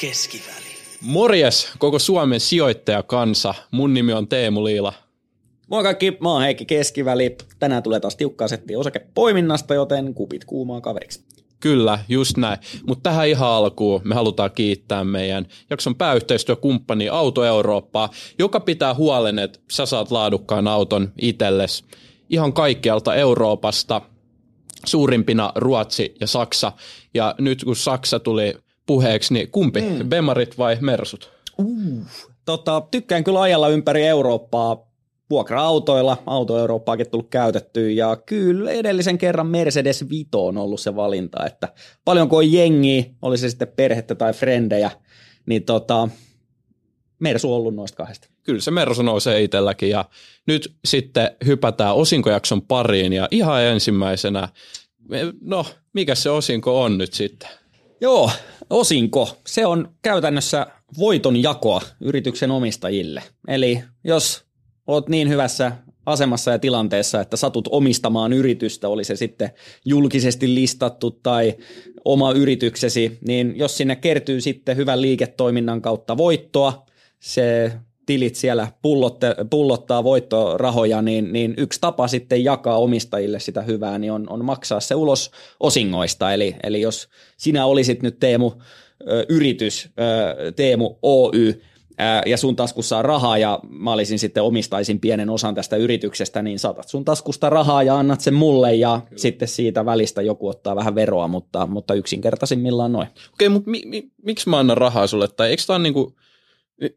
keskiväli. Morjes koko Suomen sijoittajakansa. Mun nimi on Teemu Liila. Moi kaikki, mä oon Heikki Keskiväli. Tänään tulee taas tiukkaa settiä osakepoiminnasta, joten kupit kuumaa kaveriksi. Kyllä, just näin. Mutta tähän ihan alkuun me halutaan kiittää meidän jakson pääyhteistyökumppani Auto Eurooppaa, joka pitää huolen, että sä saat laadukkaan auton itsellesi ihan kaikkialta Euroopasta, suurimpina Ruotsi ja Saksa. Ja nyt kun Saksa tuli puheeksi, niin kumpi, mm. Bemarit vai Mersut? Uh. Tota, tykkään kyllä ajalla ympäri Eurooppaa vuokra-autoilla. Auto Eurooppaakin tullut käytettyä ja kyllä edellisen kerran Mercedes Vito on ollut se valinta, että paljonko on jengiä, oli se sitten perhettä tai frendejä, niin tota, Mersu on ollut noista kahdesta. Kyllä se Mersu nousee itselläkin ja nyt sitten hypätään osinkojakson pariin ja ihan ensimmäisenä, no mikä se osinko on nyt sitten? Joo, osinko. Se on käytännössä voiton jakoa yrityksen omistajille. Eli jos oot niin hyvässä asemassa ja tilanteessa, että satut omistamaan yritystä, oli se sitten julkisesti listattu tai oma yrityksesi, niin jos sinne kertyy sitten hyvän liiketoiminnan kautta voittoa, se tilit siellä pullotte, pullottaa voittorahoja, niin, niin yksi tapa sitten jakaa omistajille sitä hyvää, niin on, on maksaa se ulos osingoista. Eli, eli jos sinä olisit nyt Teemu yritys, Teemu Oy, ja sun taskussa on rahaa ja mä olisin sitten omistaisin pienen osan tästä yrityksestä, niin saatat sun taskusta rahaa ja annat sen mulle ja Kyllä. sitten siitä välistä joku ottaa vähän veroa, mutta, mutta yksinkertaisimmillaan noin. Okei, mutta mi, mi, miksi mä annan rahaa sulle? Tai eikö tämä niinku,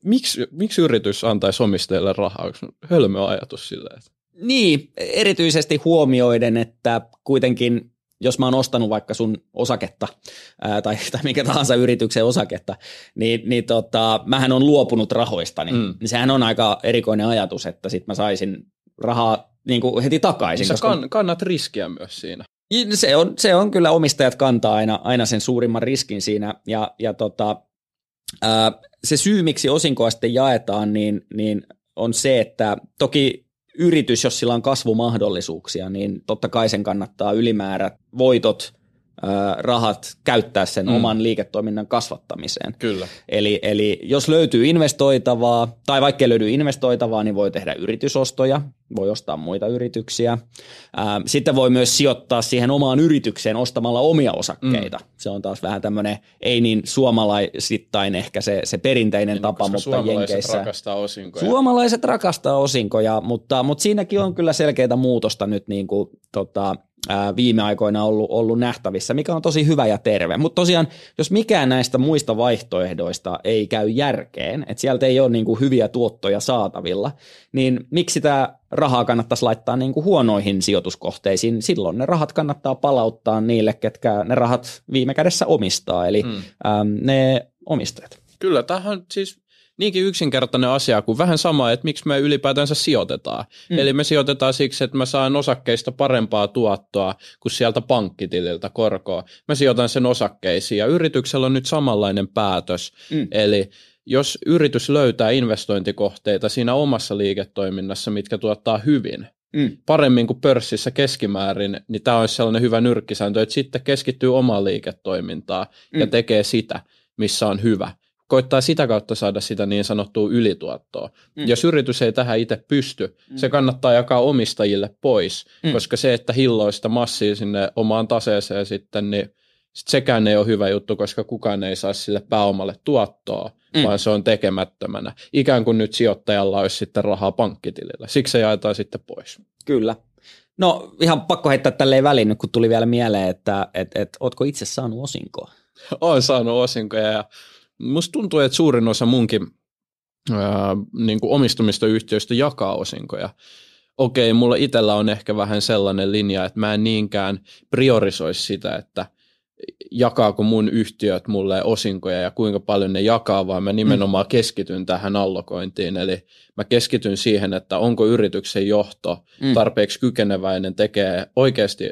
miksi, miksi yritys antaisi omistajille rahaa? Onko hölmö ajatus silleen? Niin, erityisesti huomioiden, että kuitenkin jos mä oon ostanut vaikka sun osaketta ää, tai, tai minkä tahansa yrityksen osaketta, niin, niin tota, mähän on luopunut rahoista, niin, mm. niin sehän on aika erikoinen ajatus, että sit mä saisin rahaa niin kuin heti takaisin. Sä koska... kannat riskiä myös siinä. Se on, se on kyllä, omistajat kantaa aina, aina sen suurimman riskin siinä, ja, ja tota, se syy, miksi osinkoa sitten jaetaan, niin, niin on se, että toki yritys, jos sillä on kasvumahdollisuuksia, niin totta kai sen kannattaa ylimäärät voitot rahat käyttää sen mm. oman liiketoiminnan kasvattamiseen. Kyllä. Eli, eli jos löytyy investoitavaa, tai vaikka löydy investoitavaa, niin voi tehdä yritysostoja, voi ostaa muita yrityksiä. Sitten voi myös sijoittaa siihen omaan yritykseen ostamalla omia osakkeita. Mm. Se on taas vähän tämmöinen, ei niin suomalaisittain ehkä se, se perinteinen niin, tapa, mutta suomalaiset Jenkeissä. rakastaa osinkoja. Suomalaiset rakastaa osinkoja, mutta, mutta siinäkin on kyllä selkeitä muutosta nyt niin kuin, tota, viime aikoina ollut, ollut nähtävissä, mikä on tosi hyvä ja terve. Mutta tosiaan, jos mikään näistä muista vaihtoehdoista ei käy järkeen, että sieltä ei ole niin kuin hyviä tuottoja saatavilla, niin miksi tämä rahaa kannattaisi laittaa niin kuin huonoihin sijoituskohteisiin? Silloin ne rahat kannattaa palauttaa niille, ketkä ne rahat viime kädessä omistaa, eli mm. äm, ne omistajat. Kyllä, tähän siis niinkin yksinkertainen asia kuin vähän sama, että miksi me ylipäätänsä sijoitetaan. Mm. Eli me sijoitetaan siksi, että mä saan osakkeista parempaa tuottoa kuin sieltä pankkitililtä korkoa. Mä sijoitan sen osakkeisiin ja yrityksellä on nyt samanlainen päätös. Mm. Eli jos yritys löytää investointikohteita siinä omassa liiketoiminnassa, mitkä tuottaa hyvin, mm. paremmin kuin pörssissä keskimäärin, niin tämä on sellainen hyvä nyrkkisääntö, että sitten keskittyy omaan liiketoimintaan mm. ja tekee sitä, missä on hyvä koittaa sitä kautta saada sitä niin sanottua ylituottoa. Mm. Jos yritys ei tähän itse pysty, mm. se kannattaa jakaa omistajille pois, mm. koska se, että hilloista massia sinne omaan taseeseen sitten, niin sit sekään ei ole hyvä juttu, koska kukaan ei saa sille pääomalle tuottoa, mm. vaan se on tekemättömänä. Ikään kuin nyt sijoittajalla olisi sitten rahaa pankkitilillä. Siksi se jaetaan sitten pois. Kyllä. No ihan pakko heittää tälleen väliin nyt, kun tuli vielä mieleen, että et, et, ootko itse saanut osinkoa? Olen saanut osinkoja ja Musta tuntuu, että suurin osa munkin ää, niin kuin omistumista yhtiöistä jakaa osinkoja. Okei, mulla itsellä on ehkä vähän sellainen linja, että mä en niinkään priorisoisi sitä, että jakaako mun yhtiöt mulle osinkoja ja kuinka paljon ne jakaa, vaan mä nimenomaan keskityn tähän allokointiin. Eli mä keskityn siihen, että onko yrityksen johto mm. tarpeeksi kykeneväinen tekee oikeasti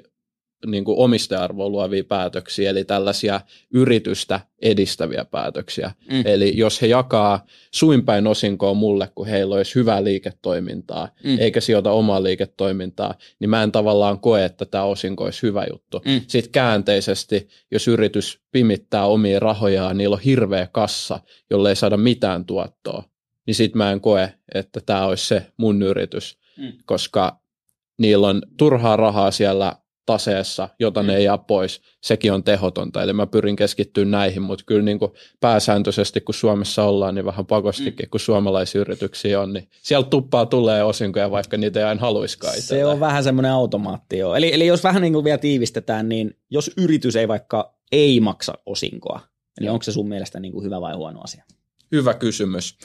niin kuin omistaja-arvoa luovia päätöksiä, eli tällaisia yritystä edistäviä päätöksiä. Mm. Eli jos he jakaa suinpäin osinkoa mulle, kun heillä olisi hyvää liiketoimintaa, mm. eikä sijoita omaa liiketoimintaa, niin mä en tavallaan koe, että tämä osinko olisi hyvä juttu. Mm. Sitten käänteisesti, jos yritys pimittää omia rahojaan, niillä on hirveä kassa, jolle ei saada mitään tuottoa, niin sitten mä en koe, että tämä olisi se mun yritys, mm. koska niillä on turhaa rahaa siellä taseessa, jota mm. ne ei jää pois, sekin on tehotonta. Eli mä pyrin keskittyä näihin, mutta kyllä niin kuin pääsääntöisesti, kun Suomessa ollaan, niin vähän pakostikin, mm. kun suomalaisia yrityksiä on, niin sieltä tuppaa tulee osinkoja, vaikka niitä ei aina haluiskaan Se on vähän semmoinen automaatti, joo. Eli, eli jos vähän niin kuin vielä tiivistetään, niin jos yritys ei vaikka ei maksa osinkoa, niin onko se sun mielestä niin kuin hyvä vai huono asia? Hyvä kysymys.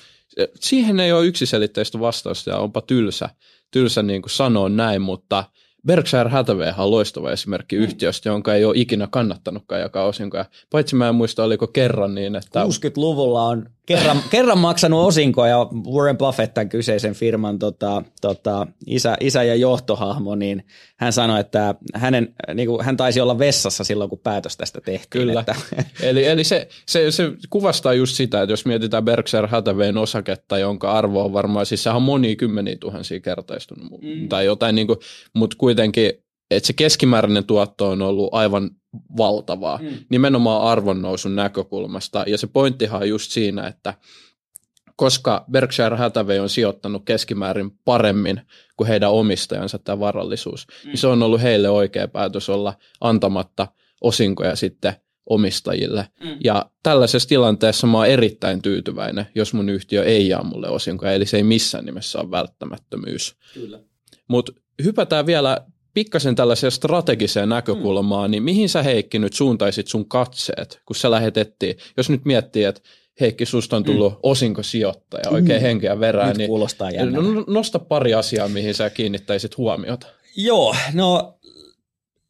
Siihen ei ole yksiselitteistä vastausta ja onpa tylsä, tylsä niin kuin sanoa näin, mutta – Berkshire Hathaway on loistava esimerkki mm. yhtiöstä, jonka ei ole ikinä kannattanutkaan jakaa osinkoja. Paitsi mä en muista, oliko kerran niin, että... 60-luvulla on kerran, kerran maksanut osinkoja ja Warren Buffett, tämän kyseisen firman tota, tota, isä, isä ja johtohahmo, niin hän sanoi, että hänen, niin kuin, hän taisi olla vessassa silloin, kun päätös tästä tehtiin. Kyllä. Että. eli, eli se, se, se, kuvastaa just sitä, että jos mietitään Berkshire Hathawayn osaketta, jonka arvo on varmaan, siis sehän on moni kymmeniä tuhansia kertaistunut, mm. tai jotain, niin kuin, mutta kuitenkin että se keskimääräinen tuotto on ollut aivan valtavaa, mm. nimenomaan arvonnousun näkökulmasta. Ja se pointtihan on just siinä, että koska Berkshire Hathaway on sijoittanut keskimäärin paremmin kuin heidän omistajansa tämä varallisuus, mm. niin se on ollut heille oikea päätös olla antamatta osinkoja sitten omistajille. Mm. Ja tällaisessa tilanteessa mä oon erittäin tyytyväinen, jos mun yhtiö ei jaa mulle osinkoja, eli se ei missään nimessä ole välttämättömyys. Mutta hypätään vielä pikkasen tällaiseen strategiseen näkökulmaan, mm. niin mihin sä Heikki nyt suuntaisit sun katseet, kun sä lähetettiin, jos nyt miettii, että Heikki, susta on tullut mm. osinkosijoittaja oikein mm. henkeä verään, nyt niin kuulostaa no, nosta pari asiaa, mihin sä kiinnittäisit huomiota. Joo, no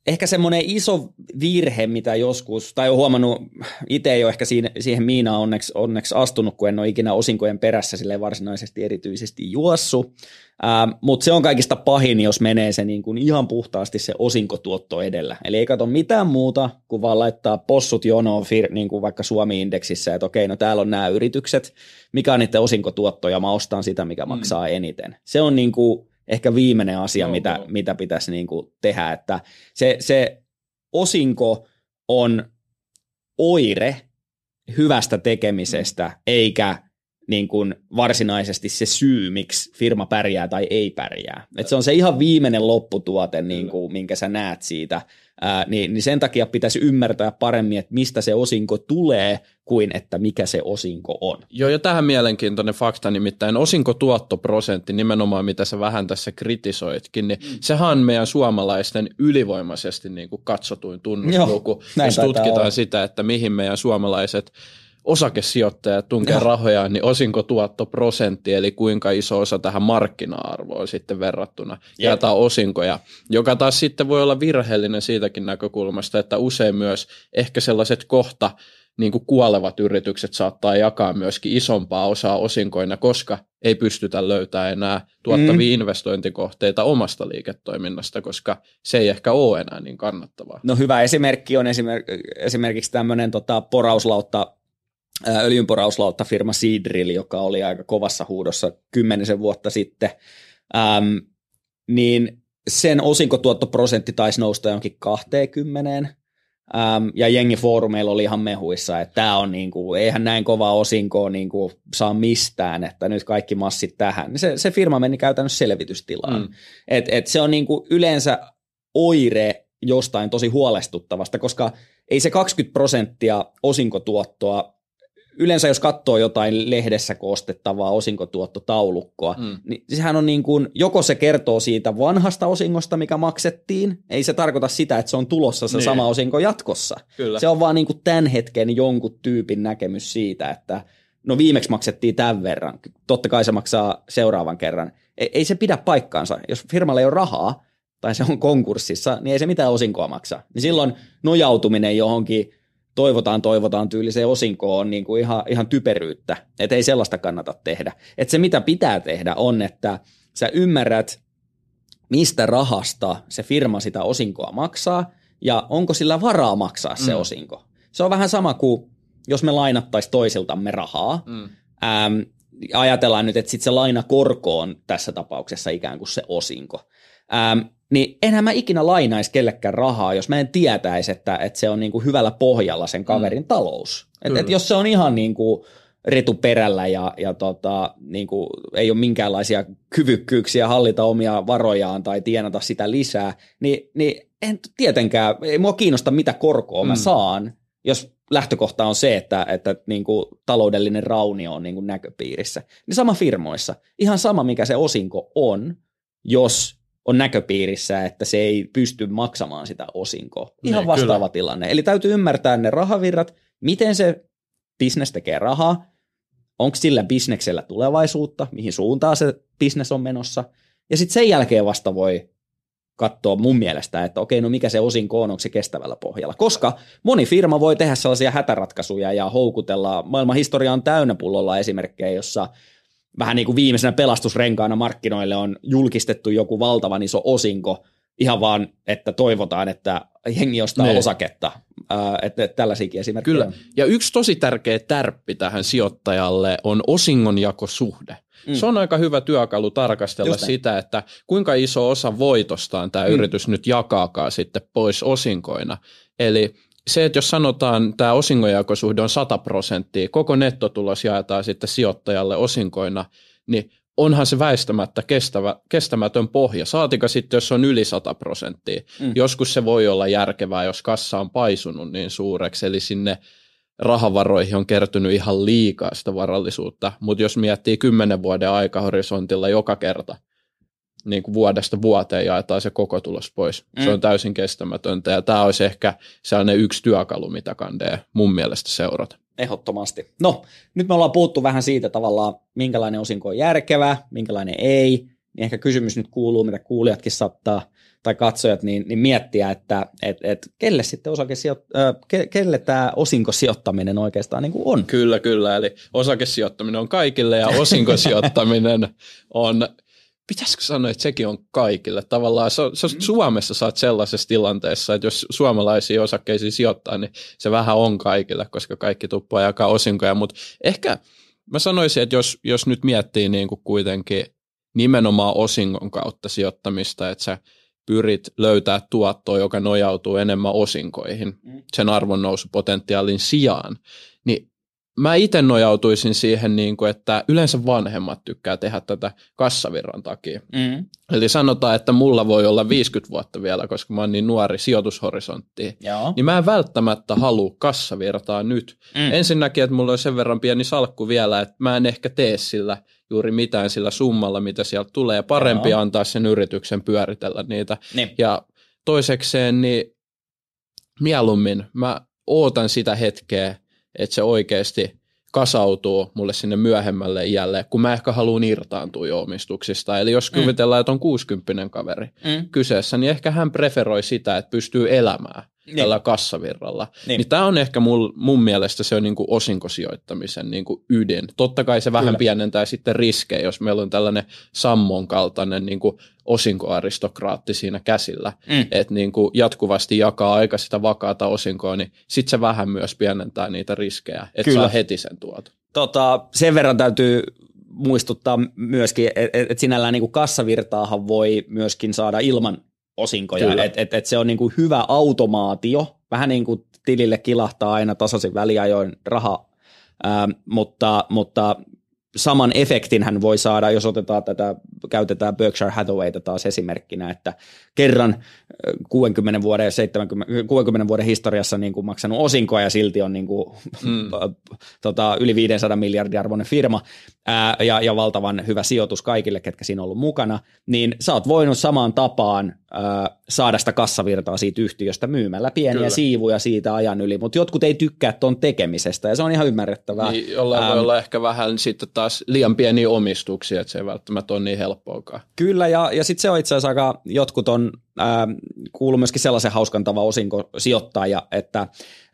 ehkä semmoinen iso virhe, mitä joskus, tai olen huomannut, itse ei ole ehkä siihen, siihen Miinaan onneksi, onneksi astunut, kun en ole ikinä osinkojen perässä sille varsinaisesti erityisesti juossu, ähm, mutta se on kaikista pahin, jos menee se niin kuin ihan puhtaasti se osinkotuotto edellä. Eli ei kato mitään muuta, kuin vaan laittaa possut jonoon fir, niin kuin vaikka Suomi-indeksissä, että okei, no täällä on nämä yritykset, mikä on niiden osinkotuotto, ja mä ostan sitä, mikä mm. maksaa eniten. Se on niin kuin, ehkä viimeinen asia, no, mitä, no. mitä pitäisi niin kuin tehdä, että se, se osinko on oire hyvästä tekemisestä, eikä niin kuin varsinaisesti se syy, miksi firma pärjää tai ei pärjää. Et se on se ihan viimeinen lopputuote, niin kuin, minkä sä näet siitä ää, niin, niin sen takia pitäisi ymmärtää paremmin, että mistä se osinko tulee, kuin että mikä se osinko on. Joo, ja tähän mielenkiintoinen fakta, nimittäin osinkotuottoprosentti, nimenomaan mitä sä vähän tässä kritisoitkin, niin mm. sehän on meidän suomalaisten ylivoimaisesti niin kuin katsotuin tunnusluku, Joo, jos tutkitaan olla. sitä, että mihin meidän suomalaiset osakesijoittajat tunkee rahoja, niin osinkotuottoprosentti, eli kuinka iso osa tähän markkina-arvoon sitten verrattuna jaetaan osinkoja, joka taas sitten voi olla virheellinen siitäkin näkökulmasta, että usein myös ehkä sellaiset kohta niin kuin kuolevat yritykset saattaa jakaa myöskin isompaa osaa osinkoina, koska ei pystytä löytämään enää tuottavia mm. investointikohteita omasta liiketoiminnasta, koska se ei ehkä ole enää niin kannattavaa. No hyvä esimerkki on esimerkiksi tämmöinen tota, porauslautta öljynporauslauttafirma Seadrill, joka oli aika kovassa huudossa kymmenisen vuotta sitten, ähm, niin sen osinkotuottoprosentti taisi nousta jonkin 20, ähm, ja jengi foorumeilla oli ihan mehuissa, että tämä on niinku, eihän näin kova osinkoa niinku saa mistään, että nyt kaikki massit tähän. Se, se firma meni käytännössä selvitystilaan. Mm. Et, et se on niinku yleensä oire jostain tosi huolestuttavasta, koska ei se 20 prosenttia osinkotuottoa yleensä jos katsoo jotain lehdessä koostettavaa osinkotuottotaulukkoa, mm. niin sehän on niin kuin, joko se kertoo siitä vanhasta osingosta, mikä maksettiin, ei se tarkoita sitä, että se on tulossa se niin. sama osinko jatkossa. Kyllä. Se on vaan niin kuin tämän hetken jonkun tyypin näkemys siitä, että no viimeksi maksettiin tämän verran, totta kai se maksaa seuraavan kerran. Ei, ei se pidä paikkaansa. Jos firmalle ei ole rahaa, tai se on konkurssissa, niin ei se mitään osinkoa maksa. Niin silloin nojautuminen johonkin toivotaan, toivotaan tyyliseen osinkoon on niin kuin ihan, ihan typeryyttä. Että ei sellaista kannata tehdä. Että se mitä pitää tehdä on, että sä ymmärrät, mistä rahasta se firma sitä osinkoa maksaa, ja onko sillä varaa maksaa se mm. osinko. Se on vähän sama kuin, jos me lainattaisiin toisiltamme rahaa, mm. ähm, ajatellaan nyt, että sitten se lainakorko on tässä tapauksessa ikään kuin se osinko. Ähm, niin enhän mä ikinä lainaisi kellekään rahaa, jos mä en tietäisi, että, että se on niin kuin hyvällä pohjalla sen kaverin mm. talous. Et, et jos se on ihan niin kuin retu perällä ja, ja tota, niin kuin ei ole minkäänlaisia kyvykkyyksiä hallita omia varojaan tai tienata sitä lisää, niin, niin en tietenkään, ei mua kiinnosta mitä korkoa mm. mä saan, jos lähtökohta on se, että, että niin kuin taloudellinen raunio on niin kuin näköpiirissä. Niin sama firmoissa, ihan sama mikä se osinko on, jos on näköpiirissä, että se ei pysty maksamaan sitä osinkoa. Ihan ne, vastaava kyllä. tilanne. Eli täytyy ymmärtää ne rahavirrat, miten se bisnes tekee rahaa, onko sillä bisneksellä tulevaisuutta, mihin suuntaan se bisnes on menossa, ja sitten sen jälkeen vasta voi katsoa mun mielestä, että okei, no mikä se osinko on, onko se kestävällä pohjalla. Koska moni firma voi tehdä sellaisia hätäratkaisuja ja houkutella, maailman historia on täynnä pullolla esimerkkejä, jossa vähän niin kuin viimeisenä pelastusrenkaana markkinoille on julkistettu joku valtavan iso osinko, ihan vaan, että toivotaan, että jengi ostaa ne. osaketta. Äh, että, että tällaisiakin esimerkkejä. Kyllä. Ja yksi tosi tärkeä tärppi tähän sijoittajalle on osingonjakosuhde. Mm. Se on aika hyvä työkalu tarkastella sitä, että kuinka iso osa voitostaan tämä mm. yritys nyt jakaakaan sitten pois osinkoina. Eli se, että jos sanotaan tämä osingonjakosuhde on 100 prosenttia, koko nettotulos jaetaan sitten sijoittajalle osinkoina, niin onhan se väistämättä kestävä, kestämätön pohja. Saatika sitten, jos on yli 100 prosenttia. Mm. Joskus se voi olla järkevää, jos kassa on paisunut niin suureksi, eli sinne rahavaroihin on kertynyt ihan liikaa sitä varallisuutta, mutta jos miettii kymmenen vuoden aikahorisontilla joka kerta, niin kuin vuodesta vuoteen jaetaan se koko tulos pois. Mm. Se on täysin kestämätöntä ja tämä olisi ehkä sellainen yksi työkalu, mitä kandee mun mielestä seurata. Ehdottomasti. No, nyt me ollaan puhuttu vähän siitä tavallaan, minkälainen osinko on järkevä, minkälainen ei. Niin ehkä kysymys nyt kuuluu, mitä kuulijatkin saattaa tai katsojat, niin, niin miettiä, että et, et, kelle sitten osakesijoit- äh, ke, kelle tämä osinkosijoittaminen oikeastaan niin kuin on. Kyllä, kyllä. Eli osakesijoittaminen on kaikille ja osinkosijoittaminen on pitäisikö sanoa, että sekin on kaikille? Tavallaan se, se, mm. Suomessa saat sellaisessa tilanteessa, että jos suomalaisia osakkeisiin sijoittaa, niin se vähän on kaikille, koska kaikki tuppaa jakaa osinkoja, mutta ehkä mä sanoisin, että jos, jos nyt miettii niin kuin kuitenkin nimenomaan osingon kautta sijoittamista, että sä pyrit löytää tuottoa, joka nojautuu enemmän osinkoihin mm. sen arvonnousupotentiaalin sijaan, niin mä itse nojautuisin siihen, niin kuin, että yleensä vanhemmat tykkää tehdä tätä kassavirran takia. Mm. Eli sanotaan, että mulla voi olla 50 vuotta vielä, koska mä oon niin nuori sijoitushorisontti. Niin mä en välttämättä halua kassavirtaa nyt. Mm. Ensinnäkin, että mulla on sen verran pieni salkku vielä, että mä en ehkä tee sillä juuri mitään sillä summalla, mitä sieltä tulee. Parempi Joo. antaa sen yrityksen pyöritellä niitä. Niin. Ja toisekseen, niin mieluummin mä ootan sitä hetkeä, että se oikeasti kasautuu mulle sinne myöhemmälle iälle, kun mä ehkä haluan irtaantua jo omistuksista. Eli jos mm. kuvitellaan, että on 60 kaveri mm. kyseessä, niin ehkä hän preferoi sitä, että pystyy elämään niin. tällä kassavirralla. Niin. niin tämä on ehkä mul, mun mielestä se on niin kuin osinkosijoittamisen niin kuin ydin. Totta kai se vähän Kyllä. pienentää sitten riskejä, jos meillä on tällainen Sammon kaltainen niin kuin osinkoaristokraatti siinä käsillä, mm. että niin kuin jatkuvasti jakaa aika sitä vakaata osinkoa, niin sitten se vähän myös pienentää niitä riskejä, että saa heti sen tuoton. Tota, sen verran täytyy muistuttaa myöskin, että et sinällään niin kuin kassavirtaahan voi myöskin saada ilman osinkoja, että et, et se on niin kuin hyvä automaatio, vähän niin kuin tilille kilahtaa aina tasaisin väliajoin raha, ää, mutta, mutta saman efektin hän voi saada, jos otetaan tätä, käytetään Berkshire Hathawayta taas esimerkkinä, että kerran 60 vuoden, 70, 60 vuoden historiassa niin kuin maksanut osinkoa ja silti on niin kuin, mm. tota, yli 500 miljardin arvoinen firma ää, ja, ja valtavan hyvä sijoitus kaikille, ketkä siinä on ollut mukana, niin sä oot voinut samaan tapaan ää, saada sitä kassavirtaa siitä yhtiöstä myymällä pieniä Kyllä. siivuja siitä ajan yli, mutta jotkut ei tykkää tuon tekemisestä ja se on ihan ymmärrettävää. Niin, jollain ähm, voi olla ehkä vähän sitten taas liian pieniä omistuksia, että se ei välttämättä ole niin helppoakaan. Kyllä ja, ja sitten se on itse asiassa aika, jotkut on ähm, kuuluu myöskin sellaisen hauskan tavan osinko sijoittaja, että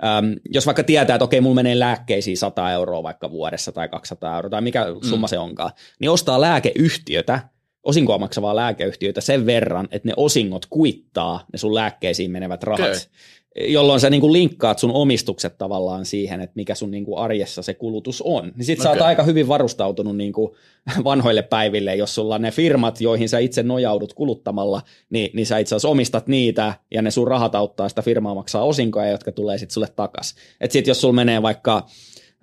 ähm, jos vaikka tietää, että okei, mulla menee lääkkeisiin 100 euroa vaikka vuodessa tai 200 euroa tai mikä mm. summa mm. se onkaan, niin ostaa lääkeyhtiötä, osinkoa maksavaa lääkeyhtiöitä sen verran, että ne osingot kuittaa ne sun lääkkeisiin menevät rahat. Okay jolloin sä niinku linkkaat sun omistukset tavallaan siihen, että mikä sun niinku arjessa se kulutus on. Niin sit okay. sä oot aika hyvin varustautunut niinku vanhoille päiville, jos sulla ne firmat, joihin sä itse nojaudut kuluttamalla, niin, niin sä itse asiassa omistat niitä ja ne sun rahat auttaa sitä firmaa maksaa osinkoja, jotka tulee sitten sulle takas. Et sit jos sulla menee vaikka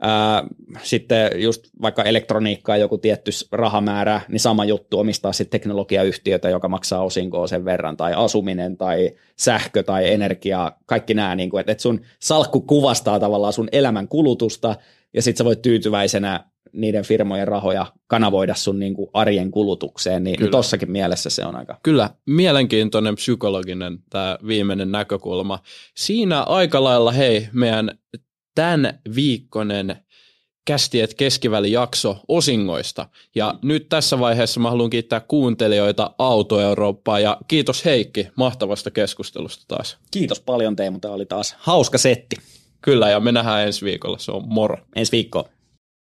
Ää, sitten just vaikka elektroniikkaa joku tietty rahamäärä, niin sama juttu omistaa sitten teknologiayhtiötä, joka maksaa osinkoa sen verran, tai asuminen, tai sähkö, tai energia, kaikki nämä, niin kuin, että sun salkku kuvastaa tavallaan sun elämän kulutusta, ja sitten sä voit tyytyväisenä niiden firmojen rahoja kanavoida sun niin kuin arjen kulutukseen, niin, niin tossakin mielessä se on aika. Kyllä, mielenkiintoinen psykologinen tämä viimeinen näkökulma. Siinä aika lailla, hei, meidän tämän viikkonen kästiet keskivälijakso osingoista. Ja nyt tässä vaiheessa mä haluan kiittää kuuntelijoita Auto Eurooppaa ja kiitos Heikki mahtavasta keskustelusta taas. Kiitos paljon Teemu, tämä oli taas hauska setti. Kyllä ja me nähdään ensi viikolla, se on moro. Ensi viikkoa.